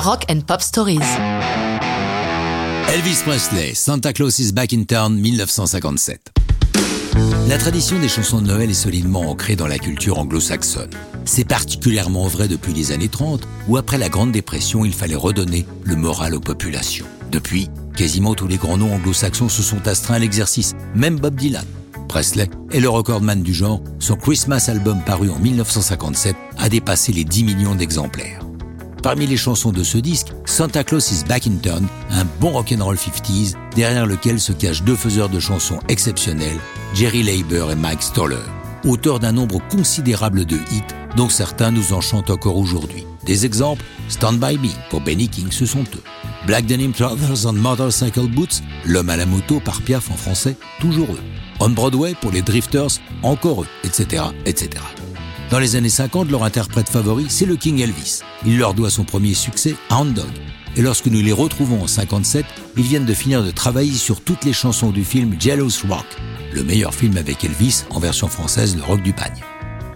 Rock and Pop Stories. Elvis Presley, Santa Claus is Back in Town, 1957. La tradition des chansons de Noël est solidement ancrée dans la culture anglo-saxonne. C'est particulièrement vrai depuis les années 30, où après la Grande Dépression, il fallait redonner le moral aux populations. Depuis, quasiment tous les grands noms anglo-saxons se sont astreints à l'exercice, même Bob Dylan. Presley est le recordman du genre, son Christmas album paru en 1957 a dépassé les 10 millions d'exemplaires. Parmi les chansons de ce disque, Santa Claus is Back in Town, un bon rock'n'roll 50s, derrière lequel se cachent deux faiseurs de chansons exceptionnels, Jerry Leiber et Mike Stoller, auteurs d'un nombre considérable de hits, dont certains nous en chantent encore aujourd'hui. Des exemples, Stand By Me pour Benny King, ce sont eux. Black Denim Trousers on Motorcycle Boots, L'homme à la moto par Piaf en français, toujours eux. On Broadway pour les Drifters, encore eux, etc., etc. Dans les années 50, leur interprète favori, c'est le King Elvis. Il leur doit son premier succès, Hound Dog. Et lorsque nous les retrouvons en 57, ils viennent de finir de travailler sur toutes les chansons du film Jealous Rock, le meilleur film avec Elvis en version française, le rock du bagne.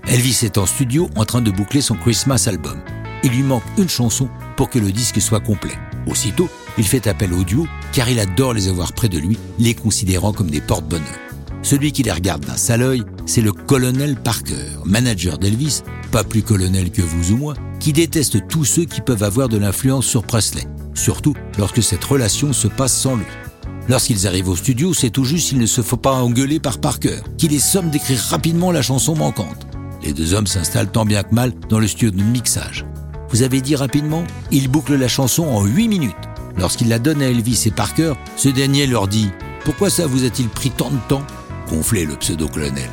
Elvis est en studio en train de boucler son Christmas album. Il lui manque une chanson pour que le disque soit complet. Aussitôt, il fait appel au duo car il adore les avoir près de lui, les considérant comme des porte-bonheur. Celui qui les regarde d'un sale œil, c'est le colonel Parker, manager d'Elvis, pas plus colonel que vous ou moi, qui déteste tous ceux qui peuvent avoir de l'influence sur Presley, surtout lorsque cette relation se passe sans lui. Lorsqu'ils arrivent au studio, c'est tout juste qu'il ne se faut pas engueuler par Parker, qui les somme d'écrire rapidement la chanson manquante. Les deux hommes s'installent tant bien que mal dans le studio de mixage. Vous avez dit rapidement Ils bouclent la chanson en 8 minutes. Lorsqu'il la donne à Elvis et Parker, ce dernier leur dit Pourquoi ça vous a-t-il pris tant de temps? Gonflé le pseudo-colonel.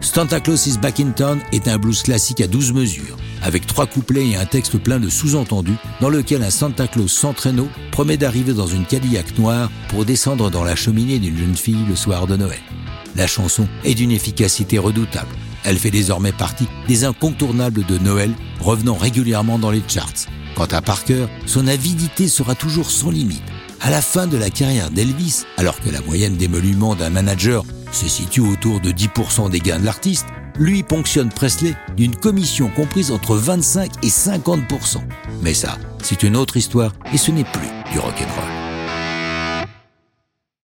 Santa Claus is Back in Town est un blues classique à 12 mesures, avec trois couplets et un texte plein de sous-entendus, dans lequel un Santa Claus sans traîneau promet d'arriver dans une Cadillac noire pour descendre dans la cheminée d'une jeune fille le soir de Noël. La chanson est d'une efficacité redoutable. Elle fait désormais partie des incontournables de Noël, revenant régulièrement dans les charts. Quant à Parker, son avidité sera toujours sans limite. À la fin de la carrière d'Elvis, alors que la moyenne d'émoluments d'un manager se situe autour de 10% des gains de l'artiste, lui ponctionne Presley d'une commission comprise entre 25 et 50%. Mais ça, c'est une autre histoire et ce n'est plus du rock'n'roll.